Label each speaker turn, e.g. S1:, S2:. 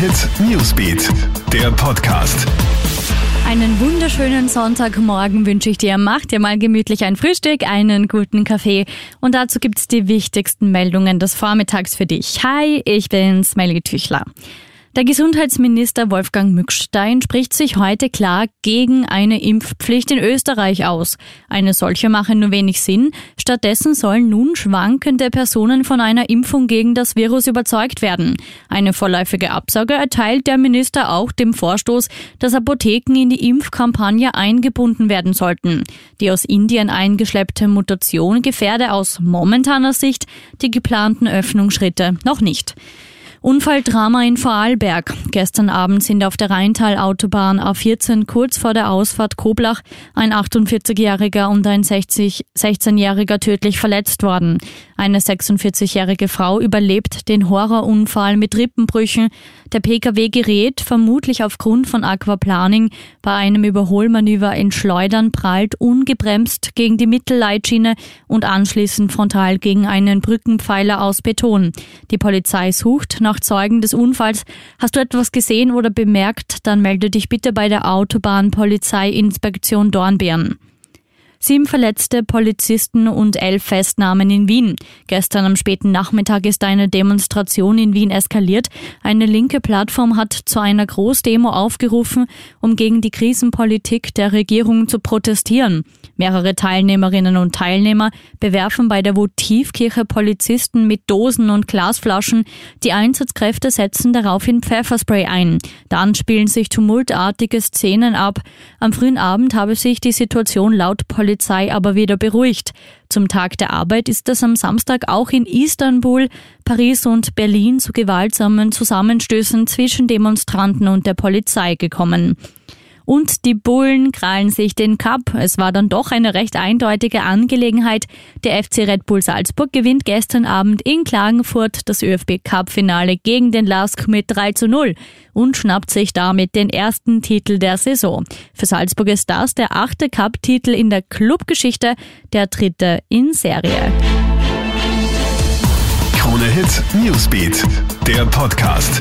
S1: Hit Newsbeat, der Podcast.
S2: Einen wunderschönen Sonntagmorgen wünsche ich dir. Mach dir mal gemütlich ein Frühstück, einen guten Kaffee und dazu gibt's die wichtigsten Meldungen des Vormittags für dich. Hi, ich bin's, Melly Tüchler. Der Gesundheitsminister Wolfgang Mückstein spricht sich heute klar gegen eine Impfpflicht in Österreich aus. Eine solche mache nur wenig Sinn. Stattdessen sollen nun schwankende Personen von einer Impfung gegen das Virus überzeugt werden. Eine vorläufige Absage erteilt der Minister auch dem Vorstoß, dass Apotheken in die Impfkampagne eingebunden werden sollten. Die aus Indien eingeschleppte Mutation gefährde aus momentaner Sicht die geplanten Öffnungsschritte noch nicht. Unfalldrama in Vorarlberg. Gestern Abend sind auf der Rheintalautobahn A14 kurz vor der Ausfahrt Koblach ein 48-Jähriger und ein 16-Jähriger tödlich verletzt worden. Eine 46-jährige Frau überlebt den Horrorunfall mit Rippenbrüchen. Der Pkw gerät, vermutlich aufgrund von Aquaplaning, bei einem Überholmanöver in Schleudern prallt ungebremst gegen die Mittelleitschiene und anschließend frontal gegen einen Brückenpfeiler aus Beton. Die Polizei sucht nach nach Zeugen des Unfalls. Hast du etwas gesehen oder bemerkt, dann melde dich bitte bei der Autobahnpolizeiinspektion Dornbirn. Sieben verletzte Polizisten und elf Festnahmen in Wien. Gestern am späten Nachmittag ist eine Demonstration in Wien eskaliert. Eine linke Plattform hat zu einer Großdemo aufgerufen, um gegen die Krisenpolitik der Regierung zu protestieren. Mehrere Teilnehmerinnen und Teilnehmer bewerfen bei der Votivkirche Polizisten mit Dosen und Glasflaschen. Die Einsatzkräfte setzen daraufhin Pfefferspray ein. Dann spielen sich tumultartige Szenen ab. Am frühen Abend habe sich die Situation laut Polizei aber wieder beruhigt. Zum Tag der Arbeit ist es am Samstag auch in Istanbul, Paris und Berlin zu gewaltsamen Zusammenstößen zwischen Demonstranten und der Polizei gekommen. Und die Bullen krallen sich den Cup. Es war dann doch eine recht eindeutige Angelegenheit. Der FC Red Bull Salzburg gewinnt gestern Abend in Klagenfurt das ÖFB Cup Finale gegen den LASK mit 3 zu 0 und schnappt sich damit den ersten Titel der Saison. Für Salzburg ist das der achte Cup-Titel in der Clubgeschichte, der dritte in Serie.
S1: Krone Hit Newsbeat, der Podcast.